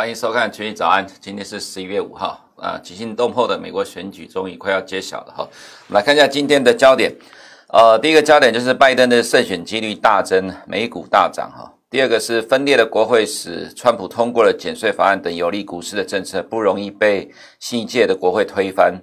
欢迎收看《群益早安》，今天是十一月五号啊，惊心动魄的美国选举终于快要揭晓了哈。我们来看一下今天的焦点，呃，第一个焦点就是拜登的胜选几率大增，美股大涨哈。第二个是分裂的国会使川普通过了减税法案等有利股市的政策，不容易被新一届的国会推翻。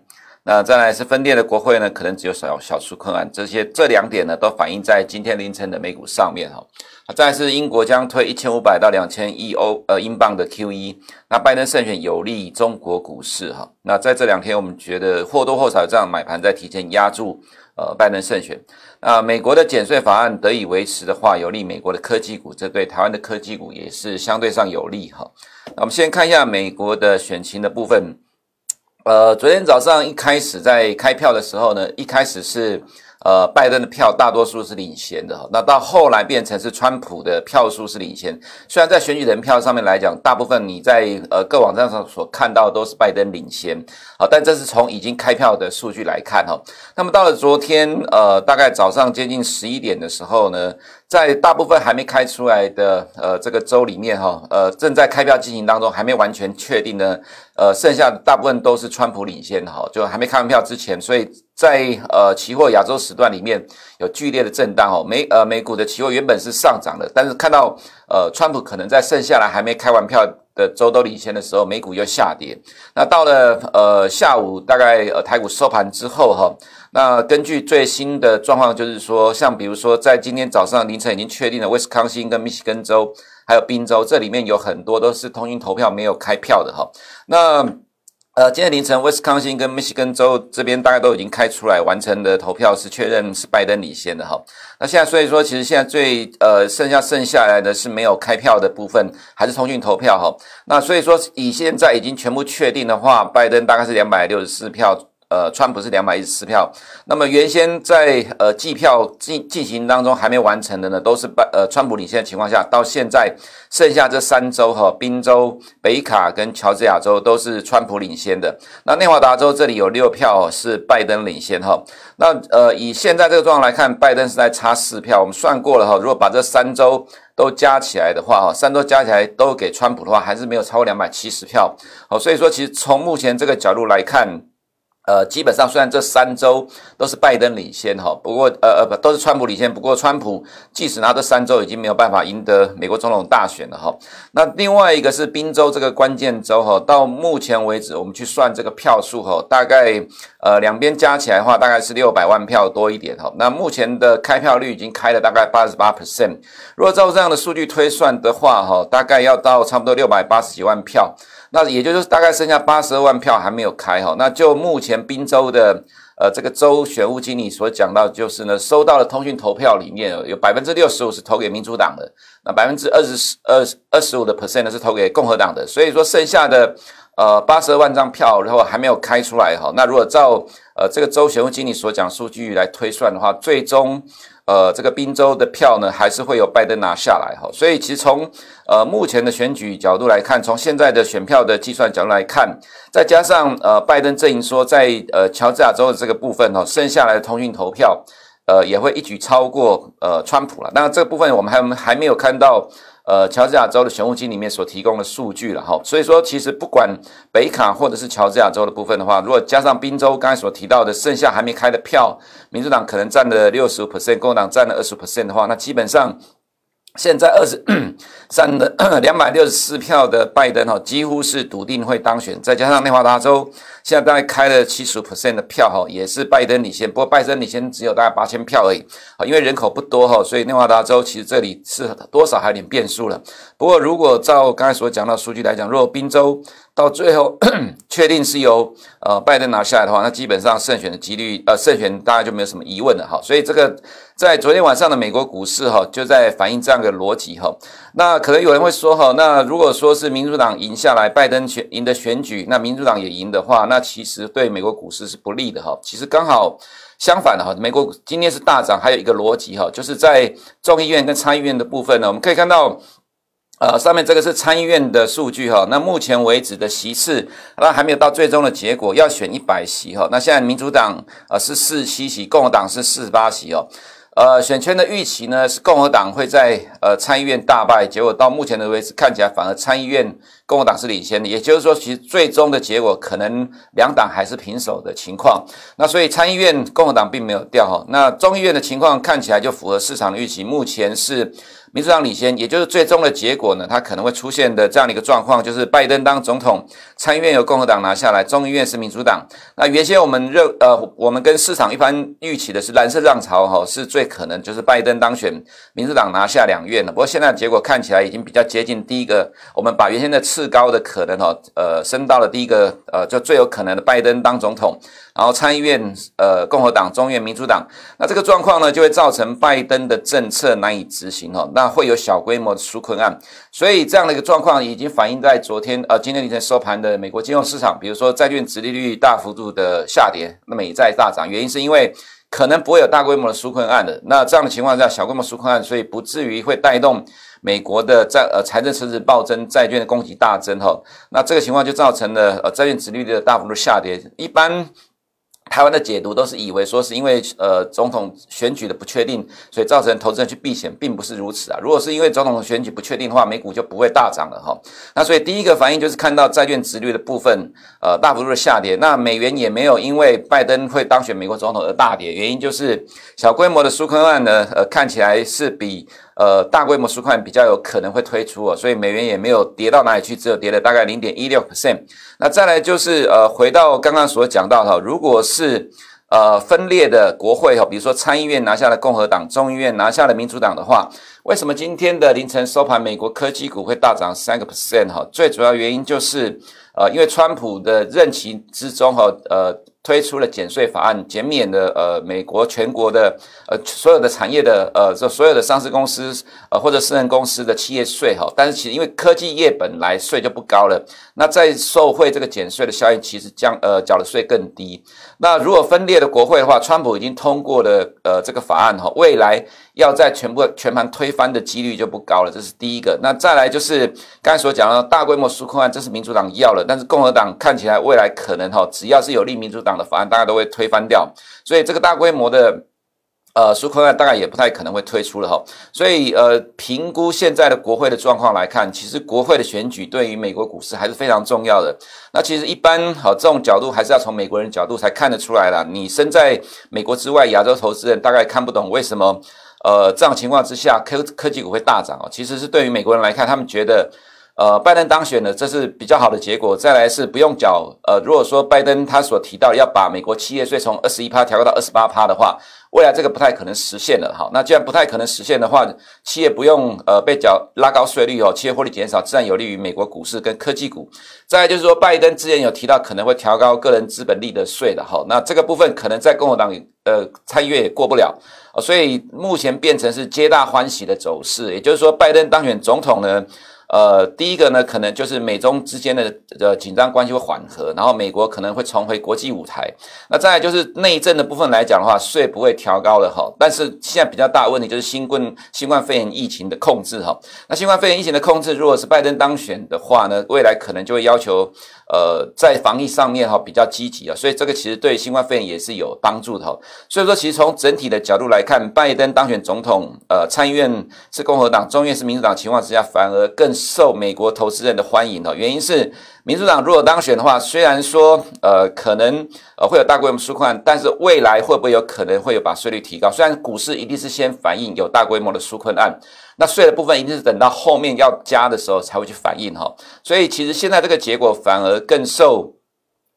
那再来是分裂的国会呢，可能只有少少数困难，这些这两点呢都反映在今天凌晨的美股上面哈。再来是英国将推一千五百到两千亿欧呃英镑的 QE，那拜登胜选有利中国股市哈。那在这两天，我们觉得或多或少这样买盘在提前压住呃拜登胜选。那美国的减税法案得以维持的话，有利美国的科技股，这对台湾的科技股也是相对上有利哈。那我们先看一下美国的选情的部分。呃，昨天早上一开始在开票的时候呢，一开始是呃拜登的票大多数是领先的哈，那到后来变成是川普的票数是领先。虽然在选举人票上面来讲，大部分你在呃各网站上所看到都是拜登领先，好，但这是从已经开票的数据来看哈。那么到了昨天呃大概早上接近十一点的时候呢，在大部分还没开出来的呃这个州里面哈，呃正在开票进行当中，还没完全确定呢。呃，剩下的大部分都是川普领先哈，就还没开完票之前，所以在呃期货亚洲时段里面有剧烈的震荡哦。美呃美股的期货原本是上涨的，但是看到呃川普可能在剩下来还没开完票的州都领先的时候，美股又下跌。那到了呃下午大概呃台股收盘之后哈，那根据最新的状况就是说，像比如说在今天早上凌晨已经确定了威斯康星跟密西根州。还有宾州，这里面有很多都是通讯投票没有开票的哈。那呃，今天凌晨，威斯康星跟密西根州这边大概都已经开出来完成的投票，是确认是拜登领先的哈。那现在所以说，其实现在最呃剩下剩下来的是没有开票的部分，还是通讯投票哈。那所以说，以现在已经全部确定的话，拜登大概是两百六十四票。呃，川普是两百一十四票，那么原先在呃计票进进行当中还没完成的呢，都是拜呃川普领先的情况下，到现在剩下这三州哈，宾州、北卡跟乔治亚州都是川普领先的。那内华达州这里有六票是拜登领先哈。那呃以现在这个状况来看，拜登是在差四票。我们算过了哈，如果把这三州都加起来的话哈，三周加起来都给川普的话，还是没有超过两百七十票。好，所以说其实从目前这个角度来看。呃，基本上虽然这三周都是拜登领先哈，不过呃呃不都是川普领先，不过川普即使拿这三周已经没有办法赢得美国总统大选了哈。那另外一个是宾州这个关键州哈，到目前为止我们去算这个票数哈，大概呃两边加起来的话大概是六百万票多一点哈。那目前的开票率已经开了大概八十八 percent，如果照这样的数据推算的话哈，大概要到差不多六百八十几万票。那也就是大概剩下八十二万票还没有开哈，那就目前宾州的呃这个州选务经理所讲到，就是呢收到的通讯投票里面有百分之六十五是投给民主党的，那百分之二十二二十五的 percent 呢是投给共和党的，所以说剩下的呃八十二万张票然后还没有开出来哈，那如果照呃这个州选务经理所讲数据来推算的话，最终。呃，这个宾州的票呢，还是会有拜登拿下来哈，所以其实从呃目前的选举角度来看，从现在的选票的计算角度来看，再加上呃拜登阵营说在呃乔治亚州的这个部分哈，剩下来的通讯投票，呃也会一举超过呃川普了。那这个部分我们还还没有看到。呃，乔治亚州的选务机里面所提供的数据了哈，所以说其实不管北卡或者是乔治亚州的部分的话，如果加上宾州刚才所提到的剩下还没开的票，民主党可能占了六十五 percent，共和党占了二十 percent 的话，那基本上。现在二十三的 两百六十四票的拜登哈，几乎是笃定会当选。再加上内华达州现在大概开了七十五 percent 的票哈，也是拜登领先。不过拜登领先只有大概八千票而已啊，因为人口不多哈，所以内华达州其实这里是多少还有点变数了。不过如果照刚才所讲到数据来讲，如果宾州到最后确定是由呃拜登拿下来的话，那基本上胜选的几率呃胜选大家就没有什么疑问了哈。所以这个。在昨天晚上的美国股市哈，就在反映这样的逻辑哈。那可能有人会说哈，那如果说是民主党赢下来，拜登选赢的选举，那民主党也赢的话，那其实对美国股市是不利的哈。其实刚好相反的哈，美国今天是大涨，还有一个逻辑哈，就是在众议院跟参议院的部分呢，我们可以看到，呃，上面这个是参议院的数据哈。那目前为止的席次，那还没有到最终的结果，要选一百席哈。那现在民主党呃是四十七席，共和党是四十八席哦。呃，选前的预期呢是共和党会在呃参议院大败，结果到目前的位置看起来反而参议院共和党是领先的，也就是说，其实最终的结果可能两党还是平手的情况。那所以参议院共和党并没有掉哈，那众议院的情况看起来就符合市场的预期，目前是。民主党领先，也就是最终的结果呢，它可能会出现的这样的一个状况，就是拜登当总统，参议院由共和党拿下来，众议院是民主党。那原先我们认呃，我们跟市场一般预期的是蓝色浪潮哈，是最可能就是拜登当选，民主党拿下两院了。不过现在结果看起来已经比较接近第一个，我们把原先的次高的可能哈，呃，升到了第一个，呃，就最有可能的拜登当总统。然后参议院，呃，共和党、众院民主党，那这个状况呢，就会造成拜登的政策难以执行哈，那会有小规模的纾困案，所以这样的一个状况已经反映在昨天，呃，今天凌晨收盘的美国金融市场，比如说债券殖利率大幅度的下跌，那美债大涨，原因是因为可能不会有大规模的纾困案的，那这样的情况下，小规模纾困案，所以不至于会带动美国的债呃财政赤字暴增，债券的供给大增哈，那这个情况就造成了呃债券殖利率的大幅度下跌，一般。台湾的解读都是以为说是因为呃总统选举的不确定，所以造成投资人去避险，并不是如此啊。如果是因为总统选举不确定的话，美股就不会大涨了哈。那所以第一个反应就是看到债券殖率的部分呃大幅度的下跌，那美元也没有因为拜登会当选美国总统而大跌，原因就是小规模的纾困案呢呃看起来是比。呃，大规模纾困比较有可能会推出哦，所以美元也没有跌到哪里去，只有跌了大概零点一六 percent。那再来就是呃，回到刚刚所讲到哈，如果是呃分裂的国会哈，比如说参议院拿下了共和党，众议院拿下了民主党的话，为什么今天的凌晨收盘，美国科技股会大涨三个 percent 哈？最主要原因就是呃，因为川普的任期之中哈，呃。推出了减税法案，减免了呃美国全国的呃所有的产业的呃这所有的上市公司呃或者私人公司的企业税哈，但是其实因为科技业本来税就不高了，那在受惠这个减税的效应，其实将呃缴的税更低。那如果分裂的国会的话，川普已经通过了呃这个法案哈，未来要在全部全盘推翻的几率就不高了，这是第一个。那再来就是刚才所讲的大规模纾困案，这是民主党要了，但是共和党看起来未来可能哈，只要是有利民主党的法案，大家都会推翻掉，所以这个大规模的呃纾困案大概也不太可能会推出了哈。所以呃，评估现在的国会的状况来看，其实国会的选举对于美国股市还是非常重要的。那其实一般好这种角度还是要从美国人角度才看得出来啦。你身在美国之外，亚洲投资人大概看不懂为什么呃这样情况之下科科技股会大涨哦。其实是对于美国人来看，他们觉得。呃，拜登当选了，这是比较好的结果。再来是不用缴，呃，如果说拜登他所提到要把美国企业税从二十一趴调高到二十八趴的话，未来这个不太可能实现了。好，那既然不太可能实现的话，企业不用呃被缴拉高税率哦，企业获利减少，自然有利于美国股市跟科技股。再来就是说，拜登之前有提到可能会调高个人资本利得税的，好，那这个部分可能在共和党呃参议院也过不了，所以目前变成是皆大欢喜的走势。也就是说，拜登当选总统呢。呃，第一个呢，可能就是美中之间的呃紧张关系会缓和，然后美国可能会重回国际舞台。那再来就是内政的部分来讲的话，税不会调高了哈。但是现在比较大的问题就是新冠新冠肺炎疫情的控制哈。那新冠肺炎疫情的控制，如果是拜登当选的话呢，未来可能就会要求。呃，在防疫上面哈比较积极啊，所以这个其实对新冠肺炎也是有帮助的哈。所以说，其实从整体的角度来看，拜登当选总统，呃，参议院是共和党，众议院是民主党情况之下，反而更受美国投资人的欢迎哈。原因是民主党如果当选的话，虽然说呃可能呃会有大规模纾困，但是未来会不会有可能会有把税率提高？虽然股市一定是先反映有大规模的纾困案。那税的部分一定是等到后面要加的时候才会去反映哈，所以其实现在这个结果反而更受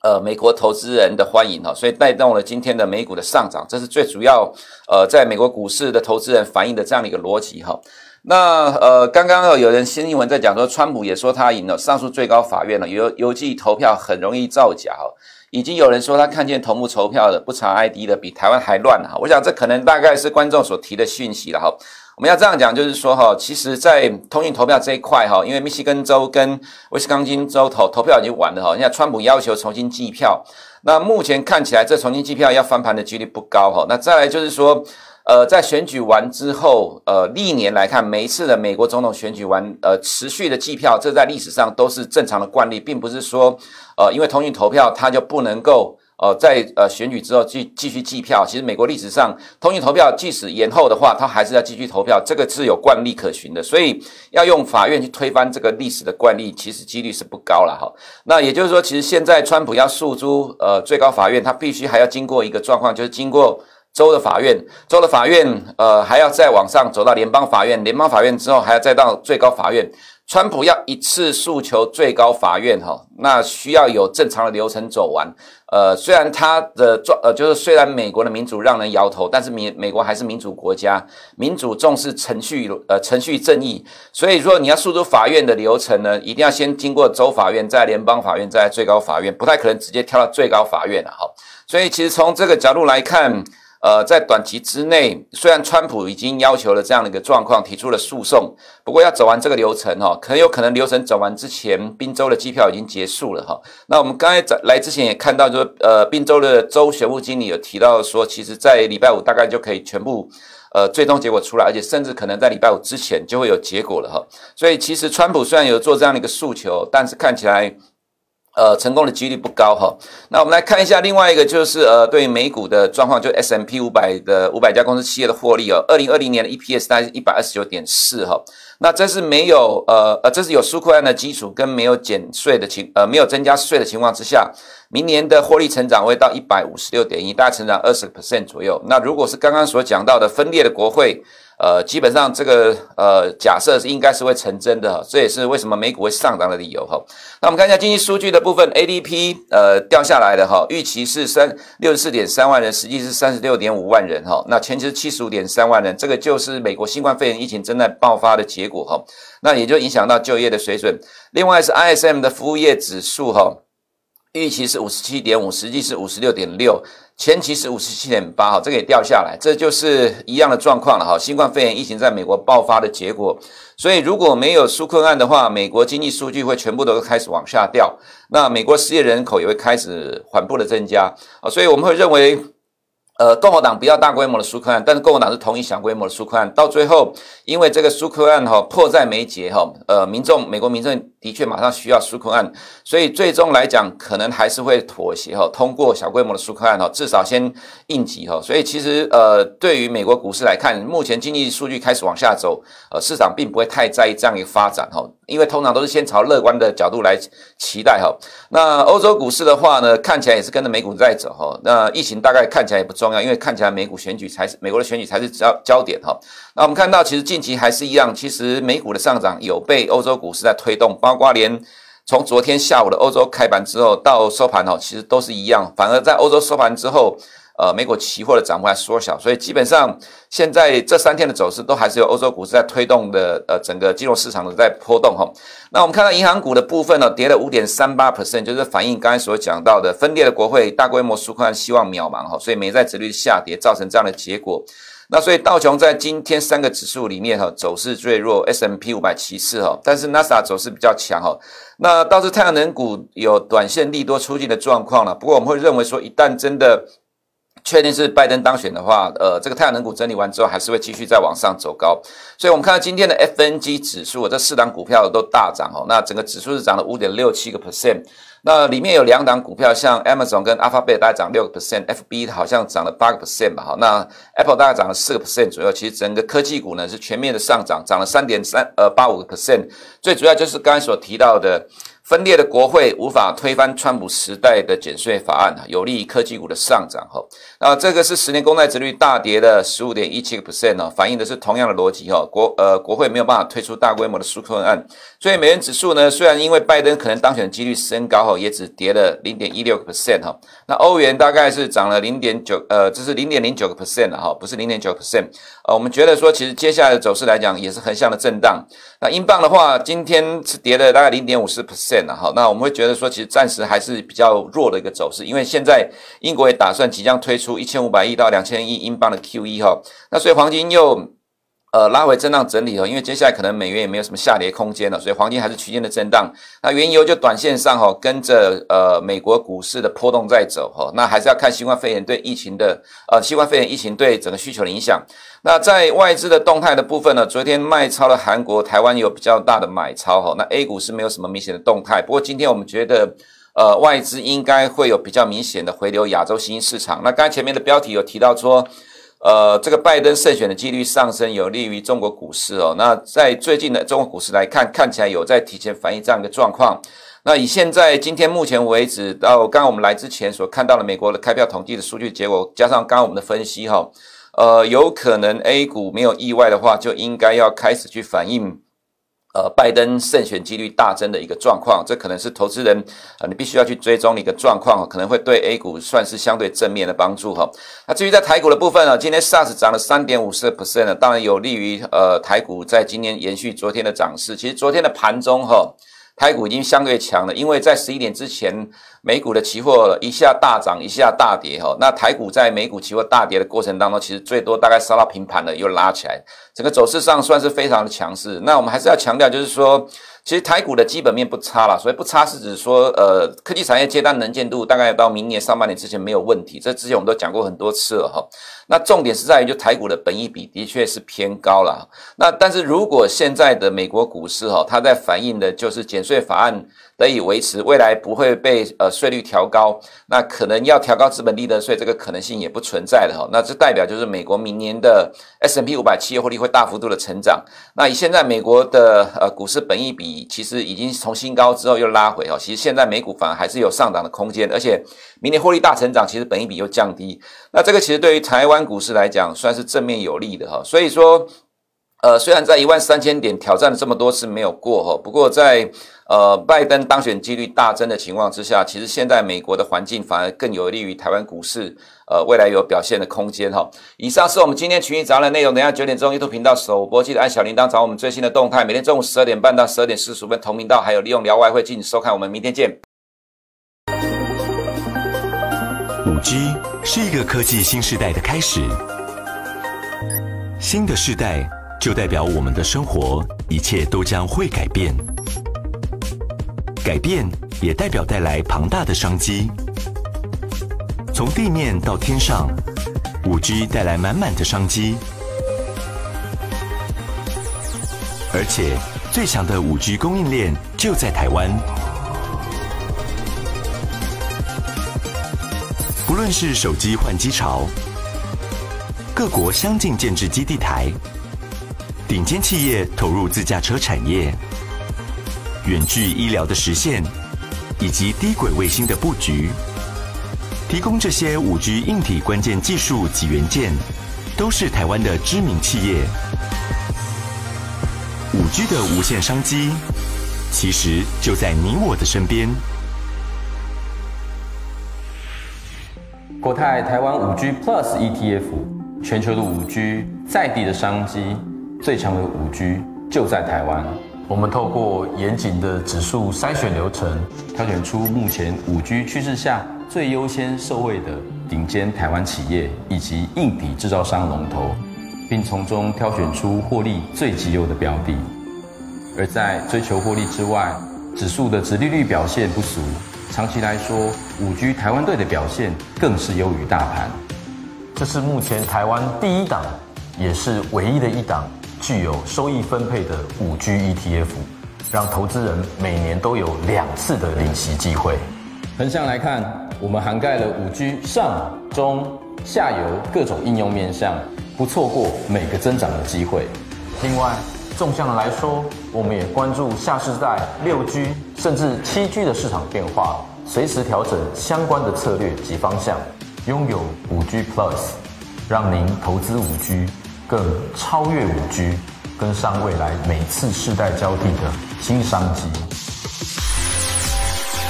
呃美国投资人的欢迎哈，所以带动了今天的美股的上涨，这是最主要呃在美国股市的投资人反映的这样的一个逻辑哈。那呃刚刚有人新闻在讲说，川普也说他赢了上诉最高法院了，邮邮寄投票很容易造假哈，已经有人说他看见同步投票的不查 ID 的比台湾还乱哈，我想这可能大概是观众所提的讯息了哈。我们要这样讲，就是说哈，其实，在通讯投票这一块哈，因为密西根州跟威斯康星州投投票已经完了哈，现在川普要求重新计票，那目前看起来这重新计票要翻盘的几率不高哈。那再来就是说，呃，在选举完之后，呃，历年来看，每一次的美国总统选举完，呃，持续的计票，这在历史上都是正常的惯例，并不是说，呃，因为通讯投票它就不能够。呃，在呃选举之后继继续计票，其实美国历史上通讯投票即使延后的话，他还是要继续投票，这个是有惯例可循的。所以要用法院去推翻这个历史的惯例，其实几率是不高了哈。那也就是说，其实现在川普要诉诸呃最高法院，他必须还要经过一个状况，就是经过州的法院，州的法院呃还要再往上走到联邦法院，联邦法院之后还要再到最高法院。川普要一次诉求最高法院，哈，那需要有正常的流程走完。呃，虽然他的状，呃，就是虽然美国的民主让人摇头，但是美美国还是民主国家，民主重视程序，呃，程序正义。所以如果，你要诉诸法院的流程呢，一定要先经过州法院，再联邦法院，再最高法院，不太可能直接跳到最高法院了哈。所以，其实从这个角度来看。呃，在短期之内，虽然川普已经要求了这样的一个状况，提出了诉讼，不过要走完这个流程哈，很有可能流程走完之前，宾州的机票已经结束了哈。那我们刚才在来之前也看到，说呃，宾州的州选务经理有提到说，其实在礼拜五大概就可以全部呃最终结果出来，而且甚至可能在礼拜五之前就会有结果了哈。所以其实川普虽然有做这样的一个诉求，但是看起来。呃，成功的几率不高哈。那我们来看一下另外一个，就是呃，对美股的状况，就 S M P 五百的五百家公司企业的获利哦。二零二零年的 EPS 大概是一百二十九点四哈。那这是没有呃呃，这是有纾困案的基础跟没有减税的情呃没有增加税的情况之下，明年的获利成长会到一百五十六点一，大概成长二十个 percent 左右。那如果是刚刚所讲到的分裂的国会。呃，基本上这个呃假设是应该是会成真的，这也是为什么美股会上涨的理由哈。那我们看一下经济数据的部分，ADP 呃掉下来的哈，预期是三六十四点三万人，实际是三十六点五万人哈。那前期是七十五点三万人，这个就是美国新冠肺炎疫情正在爆发的结果哈。那也就影响到就业的水准。另外是 ISM 的服务业指数哈，预期是五十七点五，实际是五十六点六。前期是五十七点八，哈，这个也掉下来，这就是一样的状况了，哈。新冠肺炎疫情在美国爆发的结果，所以如果没有纾困案的话，美国经济数据会全部都开始往下掉，那美国失业人口也会开始缓步的增加，啊，所以我们会认为。呃，共和党不要大规模的纾困案，但是共和党是同意小规模的纾困案。到最后，因为这个纾困案哈迫在眉睫哈，呃，民众美国民众的确马上需要纾困案，所以最终来讲可能还是会妥协哈，通过小规模的纾困案哈，至少先应急哈。所以其实呃，对于美国股市来看，目前经济数据开始往下走，呃，市场并不会太在意这样一个发展哈。因为通常都是先朝乐观的角度来期待哈，那欧洲股市的话呢，看起来也是跟着美股在走哈。那疫情大概看起来也不重要，因为看起来美股选举才是美国的选举才是焦焦点哈。那我们看到其实近期还是一样，其实美股的上涨有被欧洲股市在推动，包括连从昨天下午的欧洲开盘之后到收盘哈，其实都是一样，反而在欧洲收盘之后。呃，美国期货的涨幅还缩小，所以基本上现在这三天的走势都还是由欧洲股市在推动的，呃，整个金融市场的在波动哈。那我们看到银行股的部分呢，跌了五点三八 percent，就是反映刚才所讲到的分裂的国会大规模纾困希望渺茫哈，所以美债殖率下跌造成这样的结果。那所以道琼在今天三个指数里面哈，走势最弱，S M P 五百其次哈，但是纳斯达走势比较强哈。那倒是太阳能股有短线利多出尽的状况了，不过我们会认为说，一旦真的确定是拜登当选的话，呃，这个太阳能股整理完之后，还是会继续再往上走高。所以，我们看到今天的 FNG 指数，这四档股票都大涨哦。那整个指数是涨了五点六七个 percent。那里面有两档股票，像 Amazon 跟 Alphabet 大概涨六个 percent，FB 好像涨了八个 percent 吧。好，那 Apple 大概涨了四个 percent 左右。其实整个科技股呢是全面的上涨，涨了三点三呃八五个 percent。最主要就是刚才所提到的。分裂的国会无法推翻川普时代的减税法案，有利于科技股的上涨。哈，那这个是十年公债殖率大跌的十五点一七个 percent 哦，反映的是同样的逻辑哈。国呃国会没有办法推出大规模的纾困案，所以美元指数呢，虽然因为拜登可能当选的几率升高哈，也只跌了零点一六个 percent 哈。那欧元大概是涨了零点九呃，这是零点零九个 percent 了哈，不是零点九 percent。呃，我们觉得说，其实接下来的走势来讲，也是横向的震荡。那英镑的话，今天是跌了大概零点五四 percent 了哈。那我们会觉得说，其实暂时还是比较弱的一个走势，因为现在英国也打算即将推出一千五百亿到两千亿英镑的 QE 哈。那所以黄金又呃拉回震荡整理哦，因为接下来可能美元也没有什么下跌空间了，所以黄金还是区间的震荡。那原油就短线上哈跟着呃美国股市的波动在走哈。那还是要看新冠肺炎对疫情的呃新冠肺炎疫情对整个需求的影响。那在外资的动态的部分呢，昨天卖超了韩国、台湾有比较大的买超哈。那 A 股是没有什么明显的动态，不过今天我们觉得，呃，外资应该会有比较明显的回流亚洲新兴市场。那刚才前面的标题有提到说，呃，这个拜登胜选的几率上升，有利于中国股市哦。那在最近的中国股市来看，看起来有在提前反映这样一个状况。那以现在今天目前为止，到刚刚我们来之前所看到的美国的开票统计的数据结果，加上刚刚我们的分析哈，呃，有可能 A 股没有意外的话，就应该要开始去反映，呃，拜登胜选几率大增的一个状况。这可能是投资人啊，你必须要去追踪的一个状况，可能会对 A 股算是相对正面的帮助哈。那至于在台股的部分呢，今天 SARS 涨了三点五四 percent 呢，当然有利于呃台股在今年延续昨天的涨势。其实昨天的盘中哈。台股已经相对强了，因为在十一点之前，美股的期货一下大涨，一下大跌，哈。那台股在美股期货大跌的过程当中，其实最多大概杀到平盘了，又拉起来，整个走势上算是非常的强势。那我们还是要强调，就是说。其实台股的基本面不差啦，所以不差是指说，呃，科技产业接单能见度大概到明年上半年之前没有问题。这之前我们都讲过很多次了哈。那重点是在于，就台股的本益比的确是偏高了。那但是如果现在的美国股市哈，它在反映的就是减税法案得以维持，未来不会被呃税率调高，那可能要调高资本利得税这个可能性也不存在的哈。那这代表就是美国明年的 S&P 五百企业获利会大幅度的成长。那以现在美国的呃股市本益比。其实已经从新高之后又拉回哦，其实现在美股反而还是有上涨的空间，而且明年获利大成长，其实本益比又降低，那这个其实对于台湾股市来讲算是正面有利的哈，所以说。呃，虽然在一万三千点挑战了这么多次没有过哈，不过在呃拜登当选几率大增的情况之下，其实现在美国的环境反而更有利于台湾股市呃未来有表现的空间哈。以上是我们今天群益早安内容，等下九点钟一图频道首播，记得按小铃铛找我们最新的动态。每天中午十二点半到十二点四十分同频道，还有利用聊外汇进行收看。我们明天见。五 G 是一个科技新时代的开始，新的时代。就代表我们的生活一切都将会改变，改变也代表带来庞大的商机。从地面到天上，5G 带来满满的商机，而且最强的 5G 供应链就在台湾。不论是手机换机潮，各国相继建置基地台。顶尖企业投入自驾车产业，远距医疗的实现，以及低轨卫星的布局，提供这些五 G 硬体关键技术及元件，都是台湾的知名企业。五 G 的无限商机，其实就在你我的身边。国泰台湾五 G Plus ETF，全球的五 G 在地的商机。最强的五 G 就在台湾。我们透过严谨的指数筛选流程，挑选出目前五 G 趋势下最优先受惠的顶尖台湾企业以及硬体制造商龙头，并从中挑选出获利最极优的标的。而在追求获利之外，指数的殖利率表现不俗，长期来说，五 G 台湾队的表现更是优于大盘。这是目前台湾第一档，也是唯一的一档。具有收益分配的五 G ETF，让投资人每年都有两次的领息机会。横向来看，我们涵盖了五 G 上、中、下游各种应用面向，不错过每个增长的机会。另外，纵向来说，我们也关注下世代六 G 甚至七 G 的市场变化，随时调整相关的策略及方向。拥有五 G Plus，让您投资五 G。更超越五 G，跟上未来每次世代交替的新商机。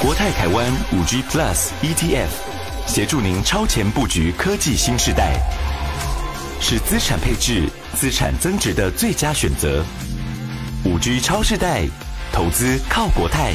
国泰台湾五 G Plus ETF，协助您超前布局科技新时代，是资产配置、资产增值的最佳选择。五 G 超世代，投资靠国泰。